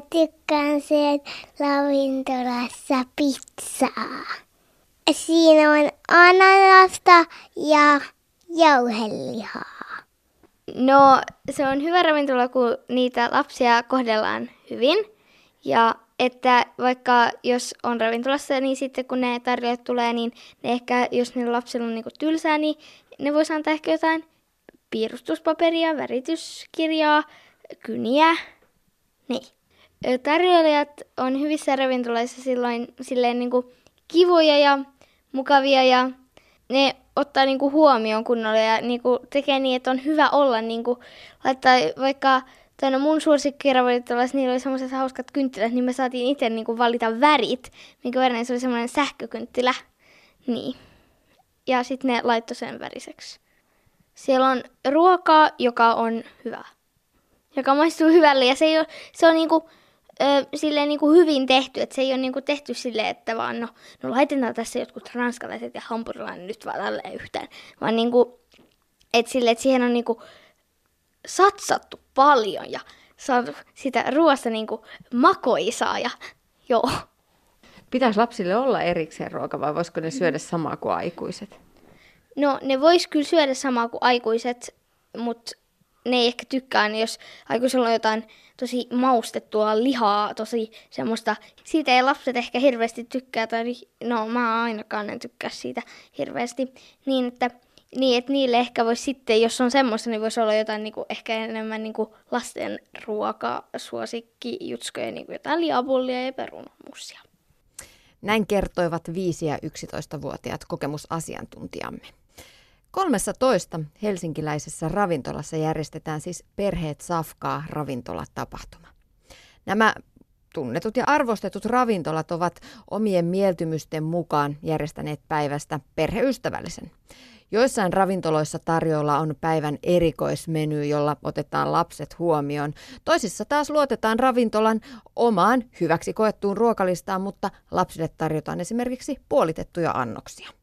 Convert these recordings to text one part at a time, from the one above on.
Tykkään syödä ravintolassa pizzaa. Siinä on ananasta ja jauhelihaa. No, se on hyvä ravintola, kun niitä lapsia kohdellaan hyvin. Ja että vaikka jos on ravintolassa, niin sitten kun ne tarjoajat tulee, niin ne ehkä, jos niillä lapsilla on niinku tylsää, niin ne voisi antaa ehkä jotain piirustuspaperia, värityskirjaa, kyniä. Niin. Tarjoilijat on hyvissä ravintoloissa silloin silleen niinku kivoja ja mukavia ja ne ottaa niinku huomioon kunnolla ja niinku tekee niin, että on hyvä olla niinku, laittaa vaikka tai no mun suosikkiravintolas, niillä oli semmoiset hauskat kynttilät, niin me saatiin itse niinku valita värit, minkä verran se oli semmoinen sähkökynttilä. Niin. Ja sitten ne laittoi sen väriseksi. Siellä on ruokaa, joka on hyvä. Joka maistuu hyvälle ja se, ei ole, se on niinku, ö, silleen niinku hyvin tehty. Että se ei ole niinku tehty silleen, että vaan no, no laitetaan tässä jotkut ranskalaiset ja hampurilainen nyt vaan tälleen yhtään. Vaan niinku, että silleen, että siihen on niinku satsattu paljon ja saatu sitä ruoasta niinku makoisaa ja joo. Pitäisi lapsille olla erikseen ruoka vai voisiko ne syödä samaa kuin aikuiset? No ne vois kyllä syödä samaa kuin aikuiset, mutta ne ei ehkä tykkää, niin jos aikuisella on jotain tosi maustettua lihaa, tosi semmoista, siitä ei lapset ehkä hirveästi tykkää, tai no mä ainakaan en tykkää siitä hirveästi, niin että niin, että niille ehkä voisi sitten, jos on semmoista, niin voisi olla jotain niin kuin, ehkä enemmän niin kuin lasten ruokasuosikki, jutskoja, niin kuin jotain liapullia ja perunamussia. Näin kertoivat 5- ja 11-vuotiaat kokemusasiantuntijamme. 13 helsinkiläisessä ravintolassa järjestetään siis Perheet Safkaa ravintolatapahtuma. Nämä tunnetut ja arvostetut ravintolat ovat omien mieltymysten mukaan järjestäneet päivästä perheystävällisen. Joissain ravintoloissa tarjolla on päivän erikoismeny, jolla otetaan lapset huomioon. Toisissa taas luotetaan ravintolan omaan hyväksi koettuun ruokalistaan, mutta lapsille tarjotaan esimerkiksi puolitettuja annoksia.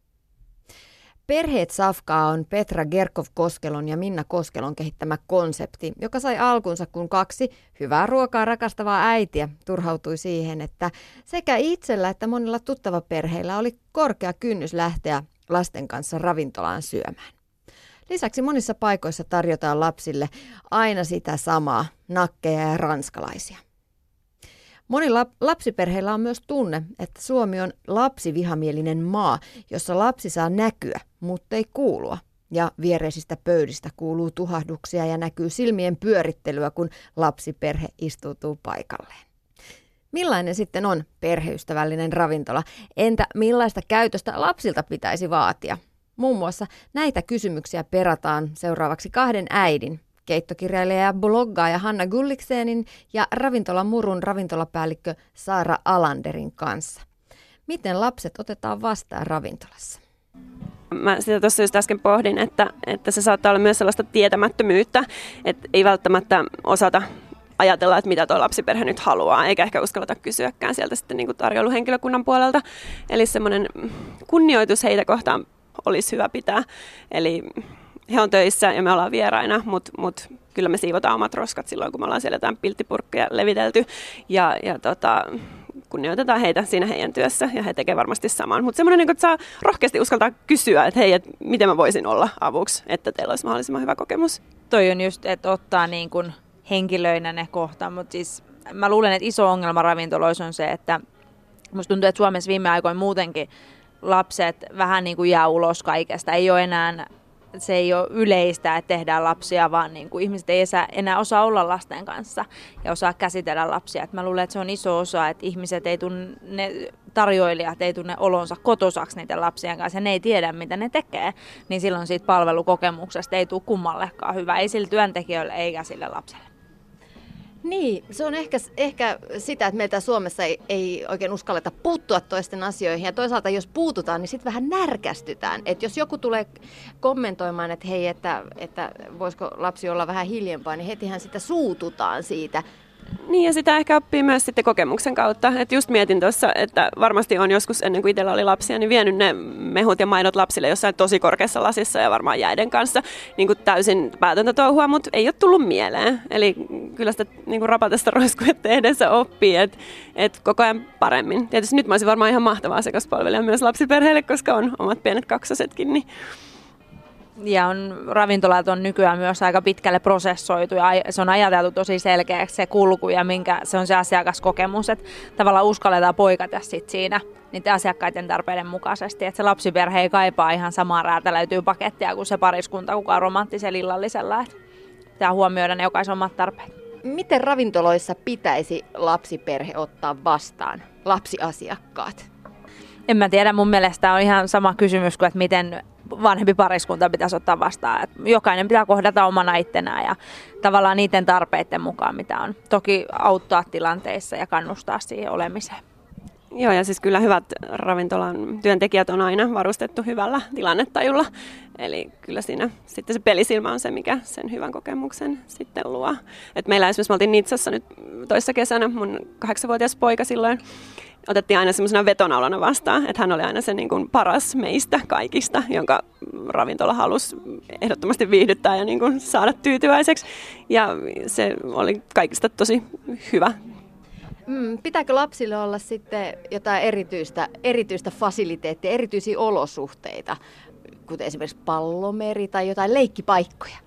Perheet Safkaa on Petra Gerkov-Koskelon ja Minna Koskelon kehittämä konsepti, joka sai alkunsa, kun kaksi hyvää ruokaa rakastavaa äitiä turhautui siihen, että sekä itsellä että monilla tuttava perheillä oli korkea kynnys lähteä lasten kanssa ravintolaan syömään. Lisäksi monissa paikoissa tarjotaan lapsille aina sitä samaa, nakkeja ja ranskalaisia. Monilla lapsiperheillä on myös tunne, että Suomi on lapsivihamielinen maa, jossa lapsi saa näkyä, mutta ei kuulua. Ja viereisistä pöydistä kuuluu tuhahduksia ja näkyy silmien pyörittelyä, kun lapsiperhe istuutuu paikalleen. Millainen sitten on perheystävällinen ravintola? Entä millaista käytöstä lapsilta pitäisi vaatia? Muun muassa näitä kysymyksiä perataan seuraavaksi kahden äidin, keittokirjailija ja bloggaaja Hanna Gulliksenin ja ravintolan murun ravintolapäällikkö Saara Alanderin kanssa. Miten lapset otetaan vastaan ravintolassa? Mä sitä tuossa just äsken pohdin, että, että se saattaa olla myös sellaista tietämättömyyttä, että ei välttämättä osata ajatella, että mitä tuo lapsiperhe nyt haluaa, eikä ehkä uskalleta kysyäkään sieltä sitten niin kuin tarjoiluhenkilökunnan puolelta. Eli semmoinen kunnioitus heitä kohtaan olisi hyvä pitää. Eli he on töissä ja me ollaan vieraina, mutta mut kyllä me siivotaan omat roskat silloin, kun me ollaan siellä jotain pilttipurkkeja levitelty. Ja, ja tota, kunnioitetaan heitä siinä heidän työssä ja he tekevät varmasti saman. Mutta semmoinen, niin että saa rohkeasti uskaltaa kysyä, että hei, että miten mä voisin olla avuksi, että teillä olisi mahdollisimman hyvä kokemus. Toi on just, että ottaa niin kuin henkilöinä ne kohtaan, mutta siis mä luulen, että iso ongelma ravintoloissa on se, että musta tuntuu, että Suomessa viime aikoina muutenkin lapset vähän niin kuin jää ulos kaikesta. Ei ole enää, se ei ole yleistä, että tehdään lapsia, vaan niin kuin ihmiset ei enää osaa olla lasten kanssa ja osaa käsitellä lapsia. Et mä luulen, että se on iso osa, että ihmiset ei tunne, ne tarjoilijat ei tunne olonsa kotosaksi niiden lapsien kanssa ja ne ei tiedä, mitä ne tekee. Niin silloin siitä palvelukokemuksesta ei tule kummallekaan hyvä, ei sille työntekijöille eikä sille lapselle. Niin, se on ehkä, ehkä sitä, että meitä Suomessa ei, ei oikein uskalleta puuttua toisten asioihin. Ja toisaalta jos puututaan, niin sitten vähän närkästytään. Että jos joku tulee kommentoimaan, että hei, että, että voisiko lapsi olla vähän hiljempaa, niin hetihän sitä suututaan siitä. Niin ja sitä ehkä oppii myös sitten kokemuksen kautta. Että just mietin tuossa, että varmasti on joskus ennen kuin itsellä oli lapsia, niin vienyt ne mehut ja maidot lapsille jossain tosi korkeassa lasissa ja varmaan jäiden kanssa niin kuin täysin päätöntä touhua, mutta ei ole tullut mieleen. Eli kyllä sitä niin kuin rapatesta roiskuja tehdessä oppii, että et koko ajan paremmin. Tietysti nyt mä olisin varmaan ihan mahtava asiakaspalvelija myös lapsiperheille, koska on omat pienet kaksosetkin, niin ja on, ravintolat on nykyään myös aika pitkälle prosessoitu ja se on ajateltu tosi selkeäksi se kulku ja minkä se on se asiakaskokemus, että tavallaan uskalletaan poikata sit siinä niiden asiakkaiden tarpeiden mukaisesti, että se lapsiperhe ei kaipaa ihan samaa räätälöityä pakettia kuin se pariskunta kukaan romanttisella illallisella, että pitää huomioida ne jokaisen omat tarpeet. Miten ravintoloissa pitäisi lapsiperhe ottaa vastaan, lapsiasiakkaat? En mä tiedä, mun mielestä on ihan sama kysymys kuin, että miten vanhempi pariskunta pitäisi ottaa vastaan. Et jokainen pitää kohdata omana ittenään ja tavallaan niiden tarpeiden mukaan, mitä on. Toki auttaa tilanteissa ja kannustaa siihen olemiseen. Joo, ja siis kyllä hyvät ravintolan työntekijät on aina varustettu hyvällä tilannetajulla. Eli kyllä siinä sitten se pelisilmä on se, mikä sen hyvän kokemuksen sitten luo. Et meillä esimerkiksi me oltiin Nitsassa nyt toissa kesänä, mun kahdeksanvuotias poika silloin otettiin aina semmoisena vetonaulana vastaan, että hän oli aina se niin kuin paras meistä kaikista, jonka ravintola halusi ehdottomasti viihdyttää ja niin kuin saada tyytyväiseksi. Ja se oli kaikista tosi hyvä Mm, pitääkö lapsille olla sitten jotain erityistä, erityistä fasiliteettia, erityisiä olosuhteita, kuten esimerkiksi pallomeri tai jotain leikkipaikkoja?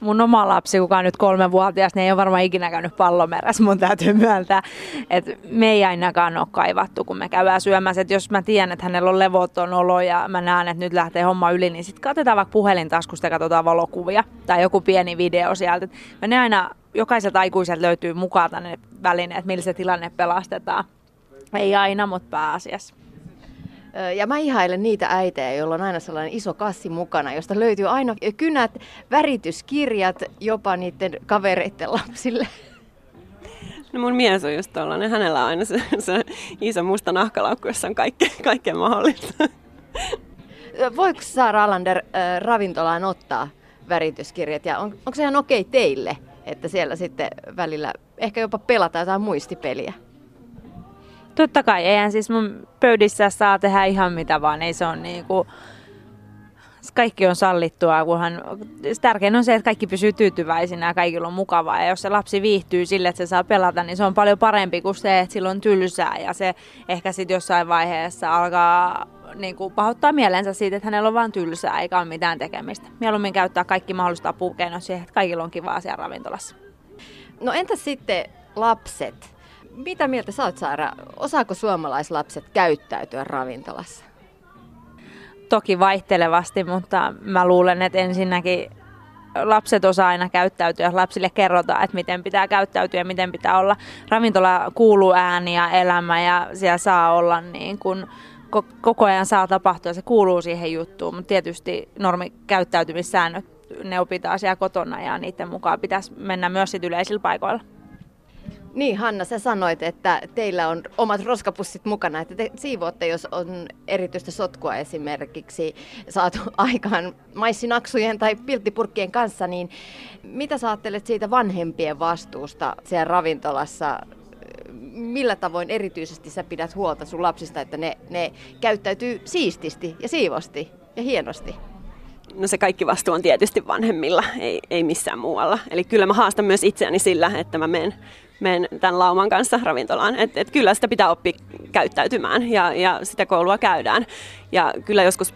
Mun oma lapsi, kuka on nyt kolmevuotias, niin ei ole varmaan ikinä käynyt pallomerässä, mun täytyy myöntää. että me ei ainakaan ole kaivattu, kun me käydään syömässä. Et jos mä tiedän, että hänellä on levoton olo ja mä näen, että nyt lähtee homma yli, niin sitten katsotaan vaikka puhelintaskusta ja katsotaan valokuvia tai joku pieni video sieltä. Mä ne aina, jokaiselta aikuiselta löytyy mukaan tänne välineet, millä se tilanne pelastetaan. Ei aina, mutta pääasiassa. Ja mä ihailen niitä äitejä, joilla on aina sellainen iso kassi mukana, josta löytyy aina kynät, värityskirjat jopa niiden kavereiden lapsille. No mun mies on just tollanen. Hänellä on aina se, se iso musta nahkalaukku, jossa on kaikkea, kaikkea mahdollista. Voiko Saara Alander äh, ravintolaan ottaa värityskirjat ja on, onko se ihan okei teille, että siellä sitten välillä ehkä jopa pelataan jotain muistipeliä? Totta kai, eihän siis mun pöydissä saa tehdä ihan mitä vaan, ei se on niinku, kaikki on sallittua, kunhan tärkein on se, että kaikki pysyy tyytyväisinä ja kaikilla on mukavaa. Ja jos se lapsi viihtyy sille, että se saa pelata, niin se on paljon parempi kuin se, että sillä on tylsää. Ja se ehkä sitten jossain vaiheessa alkaa niin kuin pahoittaa mielensä siitä, että hänellä on vain tylsää eikä ole mitään tekemistä. Mieluummin käyttää kaikki mahdolliset apukeinot siihen, että kaikilla on kivaa siellä ravintolassa. No entä sitten lapset? Mitä mieltä sä oot Saara? Osaako suomalaislapset käyttäytyä ravintolassa? Toki vaihtelevasti, mutta mä luulen, että ensinnäkin lapset osaa aina käyttäytyä, lapsille kerrotaan, että miten pitää käyttäytyä ja miten pitää olla. Ravintola kuuluu ääni ja elämä ja siellä saa olla niin kuin, koko ajan saa tapahtua, se kuuluu siihen juttuun, mutta tietysti normi käyttäytymissäännöt, ne opitaan siellä kotona ja niiden mukaan pitäisi mennä myös yleisillä paikoilla. Niin Hanna, sä sanoit, että teillä on omat roskapussit mukana, että te siivoatte, jos on erityistä sotkua esimerkiksi saatu aikaan maissinaksujen tai pilttipurkkien kanssa, niin mitä sä ajattelet siitä vanhempien vastuusta siellä ravintolassa? Millä tavoin erityisesti sä pidät huolta sun lapsista, että ne, ne käyttäytyy siististi ja siivosti ja hienosti? No se kaikki vastuu on tietysti vanhemmilla, ei, ei missään muualla. Eli kyllä mä haastan myös itseäni sillä, että mä menen menen tämän lauman kanssa ravintolaan. Et, et kyllä sitä pitää oppia käyttäytymään ja, ja sitä koulua käydään. Ja kyllä joskus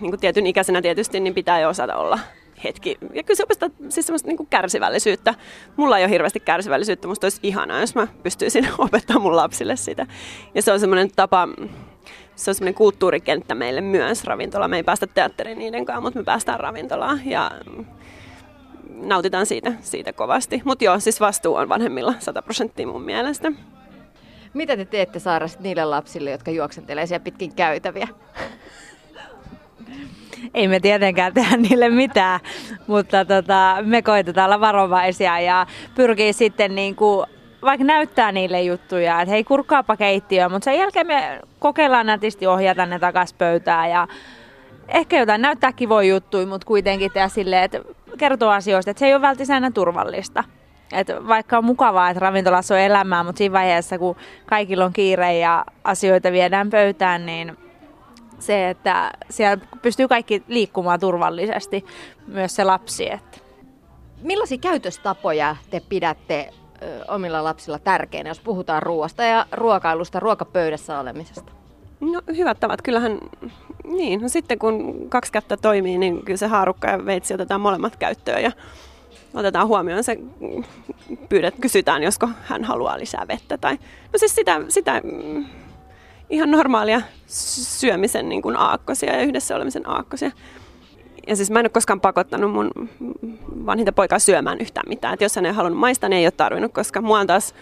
niin tietyn ikäisenä tietysti niin pitää jo osata olla hetki. Ja kyllä se opettaa siis semmoista niin kärsivällisyyttä. Mulla ei ole hirveästi kärsivällisyyttä, musta olisi ihanaa, jos mä pystyisin opettamaan mun lapsille sitä. Ja se on semmoinen tapa, se on semmoinen kulttuurikenttä meille myös ravintola. Me ei päästä teatteriin niiden kanssa, mutta me päästään ravintolaan. Ja nautitaan siitä, siitä kovasti. Mutta joo, siis vastuu on vanhemmilla 100 prosenttia mun mielestä. Mitä te teette Saara niille lapsille, jotka juoksentelee siellä pitkin käytäviä? Ei me tietenkään tehdä niille mitään, mutta tota, me koitetaan olla varovaisia ja pyrkii sitten niin kuin vaikka näyttää niille juttuja, että hei kurkkaapa keittiöön, mutta sen jälkeen me kokeillaan nätisti ohjata ne takas pöytään ja ehkä jotain näyttää kivoja juttuja, mutta kuitenkin tehdä silleen, että kertoo asioista, että se ei ole välttämättä turvallista. Et vaikka on mukavaa, että ravintolassa on elämää, mutta siinä vaiheessa, kun kaikilla on kiire ja asioita viedään pöytään, niin se, että siellä pystyy kaikki liikkumaan turvallisesti, myös se lapsi. Että. Millaisia käytöstapoja te pidätte omilla lapsilla tärkeänä, jos puhutaan ruoasta ja ruokailusta, ruokapöydässä olemisesta? No hyvät tavat, kyllähän, niin, no sitten kun kaksi kättä toimii, niin kyllä se haarukka ja veitsi otetaan molemmat käyttöön ja otetaan huomioon se, pyydet, kysytään, josko hän haluaa lisää vettä. Tai, no siis sitä, sitä mm, ihan normaalia syömisen niin kuin aakkosia ja yhdessä olemisen aakkosia. Ja siis mä en ole koskaan pakottanut mun vanhinta poikaa syömään yhtään mitään. Et jos hän ei halunnut maistaa, niin ei ole tarvinnut, koska mua on taas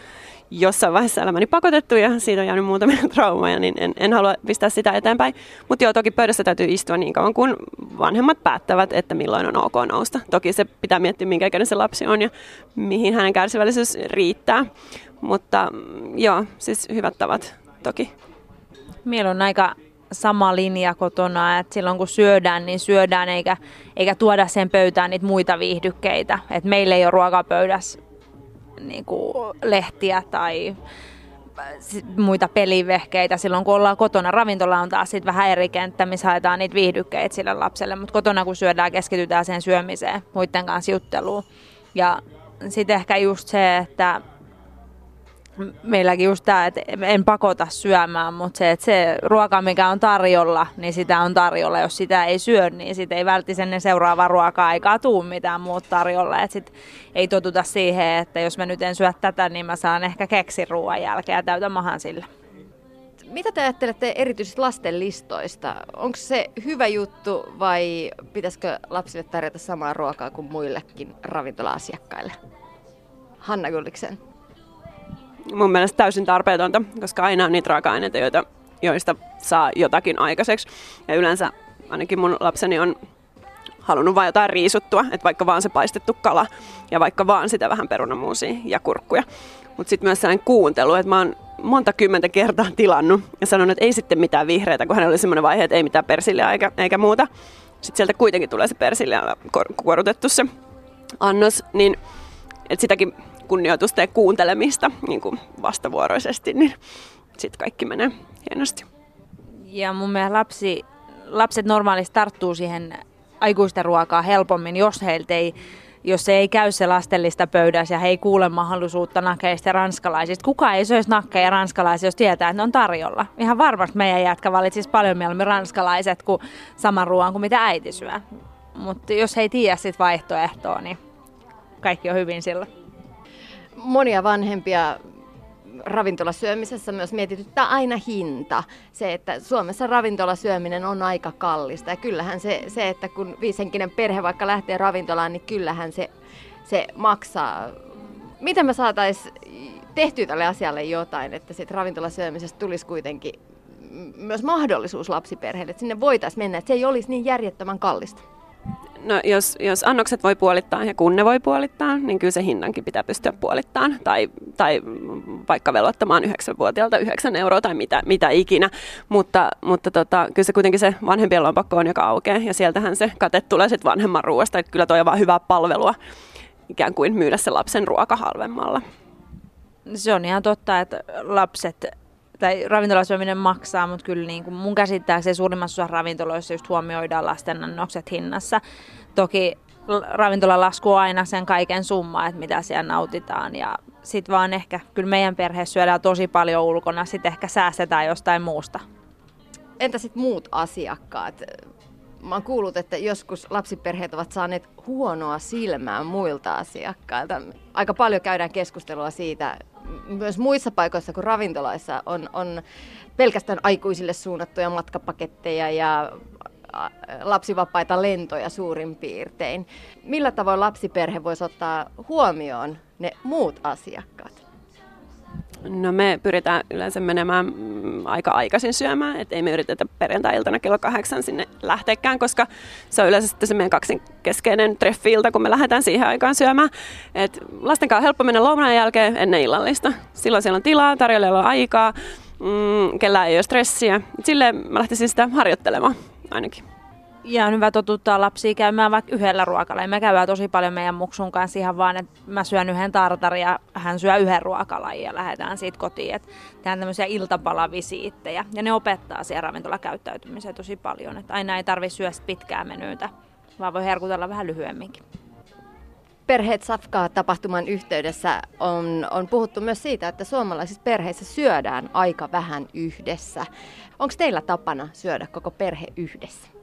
jossain vaiheessa elämäni pakotettu ja siitä on jäänyt muutamia traumaja, niin en, en halua pistää sitä eteenpäin. Mutta joo, toki pöydässä täytyy istua niin kauan, kun vanhemmat päättävät, että milloin on ok nousta. Toki se pitää miettiä, minkä ikäinen se lapsi on ja mihin hänen kärsivällisyys riittää. Mutta mm, joo, siis hyvät tavat toki. Meillä on aika sama linja kotona, että silloin kun syödään, niin syödään eikä, eikä tuoda sen pöytään niitä muita viihdykkeitä. Et meillä ei ole ruokapöydässä niin kuin lehtiä tai muita pelivehkeitä silloin, kun ollaan kotona. Ravintola on taas sit vähän eri kenttä, missä haetaan niitä viihdykkeitä sille lapselle, mutta kotona kun syödään, keskitytään sen syömiseen, muiden kanssa jutteluun. Ja sitten ehkä just se, että meilläkin just tämä, että en pakota syömään, mutta se, että se ruoka, mikä on tarjolla, niin sitä on tarjolla. Jos sitä ei syö, niin sitten ei välttämättä ennen seuraavaa ruoka-aikaa tuu mitään muut tarjolla. Et sit ei totuta siihen, että jos mä nyt en syö tätä, niin mä saan ehkä keksi ruoan jälkeen ja täytä mahan sillä. Mitä te ajattelette erityisesti lasten listoista? Onko se hyvä juttu vai pitäisikö lapsille tarjota samaa ruokaa kuin muillekin ravintola-asiakkaille? Hanna Gulliksen mun mielestä täysin tarpeetonta, koska aina on niitä raaka-aineita, joita, joista saa jotakin aikaiseksi. Ja yleensä ainakin mun lapseni on halunnut vain jotain riisuttua, että vaikka vaan se paistettu kala ja vaikka vaan sitä vähän perunamuusia ja kurkkuja. Mutta sitten myös sellainen kuuntelu, että mä oon monta kymmentä kertaa tilannut ja sanonut, että ei sitten mitään vihreitä, kun hänellä oli semmoinen vaihe, että ei mitään persilliä eikä, eikä muuta. Sitten sieltä kuitenkin tulee se persilliä kuorutettu se annos, niin että sitäkin kunnioitusta ja kuuntelemista niin kuin vastavuoroisesti, niin sitten kaikki menee hienosti. Ja mun mielestä lapsi, lapset normaalisti tarttuu siihen aikuisten ruokaa helpommin, jos heiltä ei jos ei käy se lastellista pöydässä ja he ei kuule mahdollisuutta nakeista ranskalaisista. Kuka ei söisi nakkeja ranskalaisia, jos tietää, että ne on tarjolla? Ihan varmasti meidän jätkä valitsisi paljon mieluummin ranskalaiset kuin saman ruoan kuin mitä äiti syö. Mutta jos he ei tiedä sit vaihtoehtoa, niin kaikki on hyvin silloin monia vanhempia ravintolasyömisessä myös mietityttää aina hinta. Se, että Suomessa ravintolasyöminen on aika kallista. Ja kyllähän se, se että kun viisenkinen perhe vaikka lähtee ravintolaan, niin kyllähän se, se maksaa. Miten me saataisiin tehtyä tälle asialle jotain, että sitten ravintolasyömisestä tulisi kuitenkin myös mahdollisuus lapsiperheille, että sinne voitaisiin mennä, että se ei olisi niin järjettömän kallista. No jos, jos annokset voi puolittaa ja kun ne voi puolittaa, niin kyllä se hinnankin pitää pystyä puolittamaan. Tai, tai vaikka velottamaan yhdeksänvuotiaalta yhdeksän euroa tai mitä, mitä ikinä. Mutta, mutta tota, kyllä se kuitenkin se vanhempien lompakko on, joka aukeaa. Ja sieltähän se kate tulee sitten vanhemman ruoasta. Että kyllä toi on vaan hyvää palvelua ikään kuin myydä se lapsen ruoka halvemmalla. Se on ihan totta, että lapset tai ravintolasyöminen maksaa, mutta kyllä niin kuin mun käsittääkseni suurimmassa osassa ravintoloissa just huomioidaan lasten annokset hinnassa. Toki ravintola laskuu aina sen kaiken summa, että mitä siellä nautitaan. Ja sitten vaan ehkä, kyllä meidän perheessä syödään tosi paljon ulkona, sitten ehkä säästetään jostain muusta. Entä sitten muut asiakkaat? Mä oon kuullut, että joskus lapsiperheet ovat saaneet huonoa silmää muilta asiakkailta. Aika paljon käydään keskustelua siitä, myös muissa paikoissa kuin ravintoloissa on, on pelkästään aikuisille suunnattuja matkapaketteja ja lapsivapaita lentoja suurin piirtein. Millä tavoin lapsiperhe voisi ottaa huomioon ne muut asiakkaat? No me pyritään yleensä menemään mm, aika aikaisin syömään, että ei me yritetä perjantai-iltana kello kahdeksan sinne lähteekään, koska se on yleensä sitten se meidän kaksin keskeinen treffi-ilta, kun me lähdetään siihen aikaan syömään. Et lasten kanssa on helppo mennä lounaan jälkeen ennen illallista. Silloin siellä on tilaa, tarjolla on aikaa, mm, kellään ei ole stressiä. Silleen mä lähtisin sitä harjoittelemaan ainakin. Ja on hyvä totuttaa lapsia käymään vaikka yhdellä ruokalla. Me käydään tosi paljon meidän muksun kanssa ihan vaan, että mä syön yhden tartarin ja hän syö yhden ruokalajin ja lähdetään siitä kotiin. Että tehdään tämmöisiä iltapalavisiittejä. Ja ne opettaa siellä ravintolakäyttäytymiseen tosi paljon. Että aina ei tarvitse syödä pitkää menyytä, vaan voi herkutella vähän lyhyemminkin. Perheet Safkaa tapahtuman yhteydessä on, on puhuttu myös siitä, että suomalaisissa perheissä syödään aika vähän yhdessä. Onko teillä tapana syödä koko perhe yhdessä?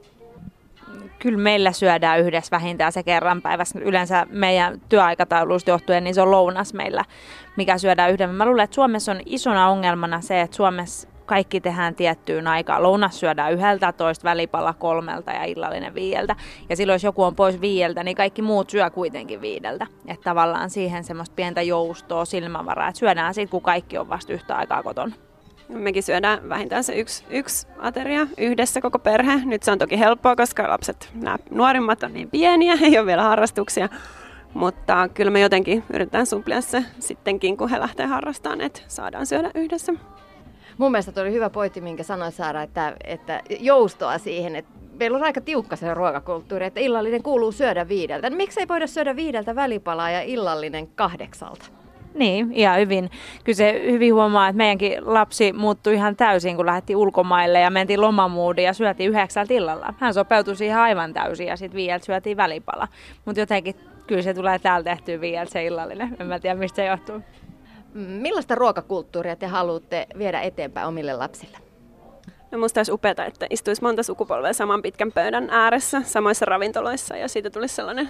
Kyllä meillä syödään yhdessä vähintään se kerran päivässä. Yleensä meidän työaikataulusta johtuen niin se on lounas meillä, mikä syödään yhden. Mä luulen, että Suomessa on isona ongelmana se, että Suomessa kaikki tehdään tiettyyn aikaan. Lounas syödään yhdeltä, toista välipala kolmelta ja illallinen viieltä. Ja silloin jos joku on pois viieltä, niin kaikki muut syö kuitenkin viideltä. Että tavallaan siihen semmoista pientä joustoa, silmävaraa, että syödään siitä, kun kaikki on vasta yhtä aikaa kotona. Mekin syödään vähintään se yksi, yksi ateria yhdessä koko perhe. Nyt se on toki helppoa, koska lapset, nämä nuorimmat on niin pieniä, ei ole vielä harrastuksia. Mutta kyllä me jotenkin yritetään suplia se sittenkin, kun he lähtee harrastamaan, että saadaan syödä yhdessä. Mun mielestä oli hyvä pointti, minkä sanoit Saara, että, että joustoa siihen, että meillä on aika tiukka se ruokakulttuuri, että illallinen kuuluu syödä viideltä. Miksi ei voida syödä viideltä välipalaa ja illallinen kahdeksalta? Niin, ihan hyvin. Kyllä se hyvin huomaa, että meidänkin lapsi muuttui ihan täysin, kun lähti ulkomaille ja mentiin lomamuudiin ja syötiin yhdeksältä illalla. Hän sopeutui siihen aivan täysin ja sitten viieltä syötiin välipala. Mutta jotenkin kyllä se tulee täällä tehtyä viieltä se illallinen. En mä tiedä, mistä se johtuu. Millaista ruokakulttuuria te haluatte viedä eteenpäin omille lapsille? No musta olisi upeaa, että istuisi monta sukupolvea saman pitkän pöydän ääressä samoissa ravintoloissa ja siitä tulisi sellainen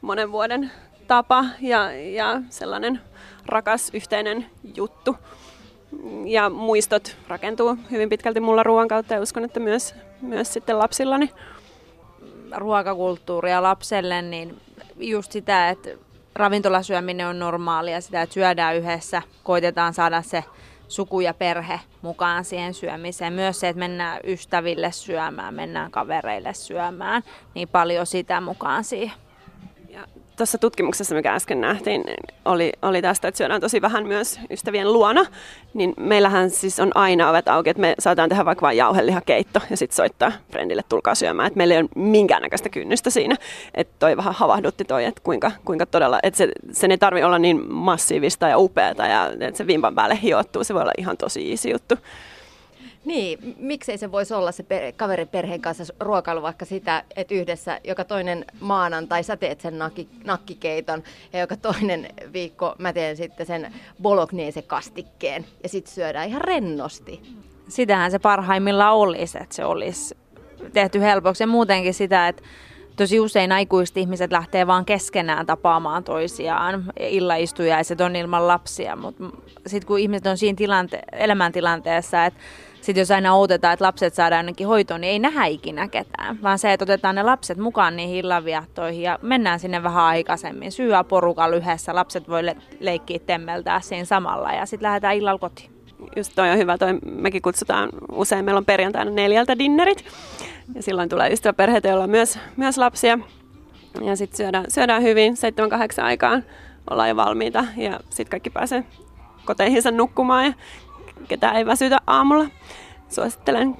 monen vuoden tapa ja, ja sellainen rakas yhteinen juttu. Ja muistot rakentuu hyvin pitkälti mulla ruoan kautta ja uskon, että myös, myös sitten lapsillani. Ruokakulttuuria lapselle, niin just sitä, että ravintolasyöminen on normaalia, sitä, että syödään yhdessä, koitetaan saada se suku ja perhe mukaan siihen syömiseen. Myös se, että mennään ystäville syömään, mennään kavereille syömään, niin paljon sitä mukaan siihen tuossa tutkimuksessa, mikä äsken nähtiin, oli, oli tästä, että syödään tosi vähän myös ystävien luona. Niin meillähän siis on aina ovet auki, että me saadaan tehdä vaikka vain jauhelihakeitto ja sitten soittaa friendille, tulkaa syömään. Että meillä ei ole minkäännäköistä kynnystä siinä. Että toi vähän havahdutti toi, että kuinka, kuinka todella, että se, sen ei tarvi olla niin massiivista ja upeata ja että se vimpan päälle hiottuu. Se voi olla ihan tosi easy juttu. Niin, miksei se voisi olla se per, kaveriperheen kanssa ruokailu vaikka sitä, että yhdessä joka toinen maanantai sä teet sen nakki, nakkikeiton ja joka toinen viikko mä teen sitten sen bolognese-kastikkeen ja sitten syödään ihan rennosti. Sitähän se parhaimmillaan olisi, että se olisi tehty helpoksi ja muutenkin sitä, että tosi usein aikuiset ihmiset lähtee vaan keskenään tapaamaan toisiaan. Illaistujaiset on ilman lapsia, mutta sitten kun ihmiset on siinä tilante- elämäntilanteessa, että sitten jos aina odotetaan, että lapset saadaan ainakin hoitoon, niin ei nähdä ikinä ketään. Vaan se, että otetaan ne lapset mukaan niihin illanviettoihin ja mennään sinne vähän aikaisemmin. Syyä porukalla yhdessä, lapset voi le- leikkiä temmeltää siinä samalla ja sitten lähdetään illalla kotiin. Just toi on hyvä, toi mekin kutsutaan usein, meillä on perjantaina neljältä dinnerit. Ja silloin tulee ystäväperheitä, joilla on myös, myös lapsia. Ja sitten syödään, syödään hyvin, 7-8 aikaan ollaan jo valmiita ja sitten kaikki pääsee koteihinsa nukkumaan ja ketään ei väsytä aamulla. Suosittelen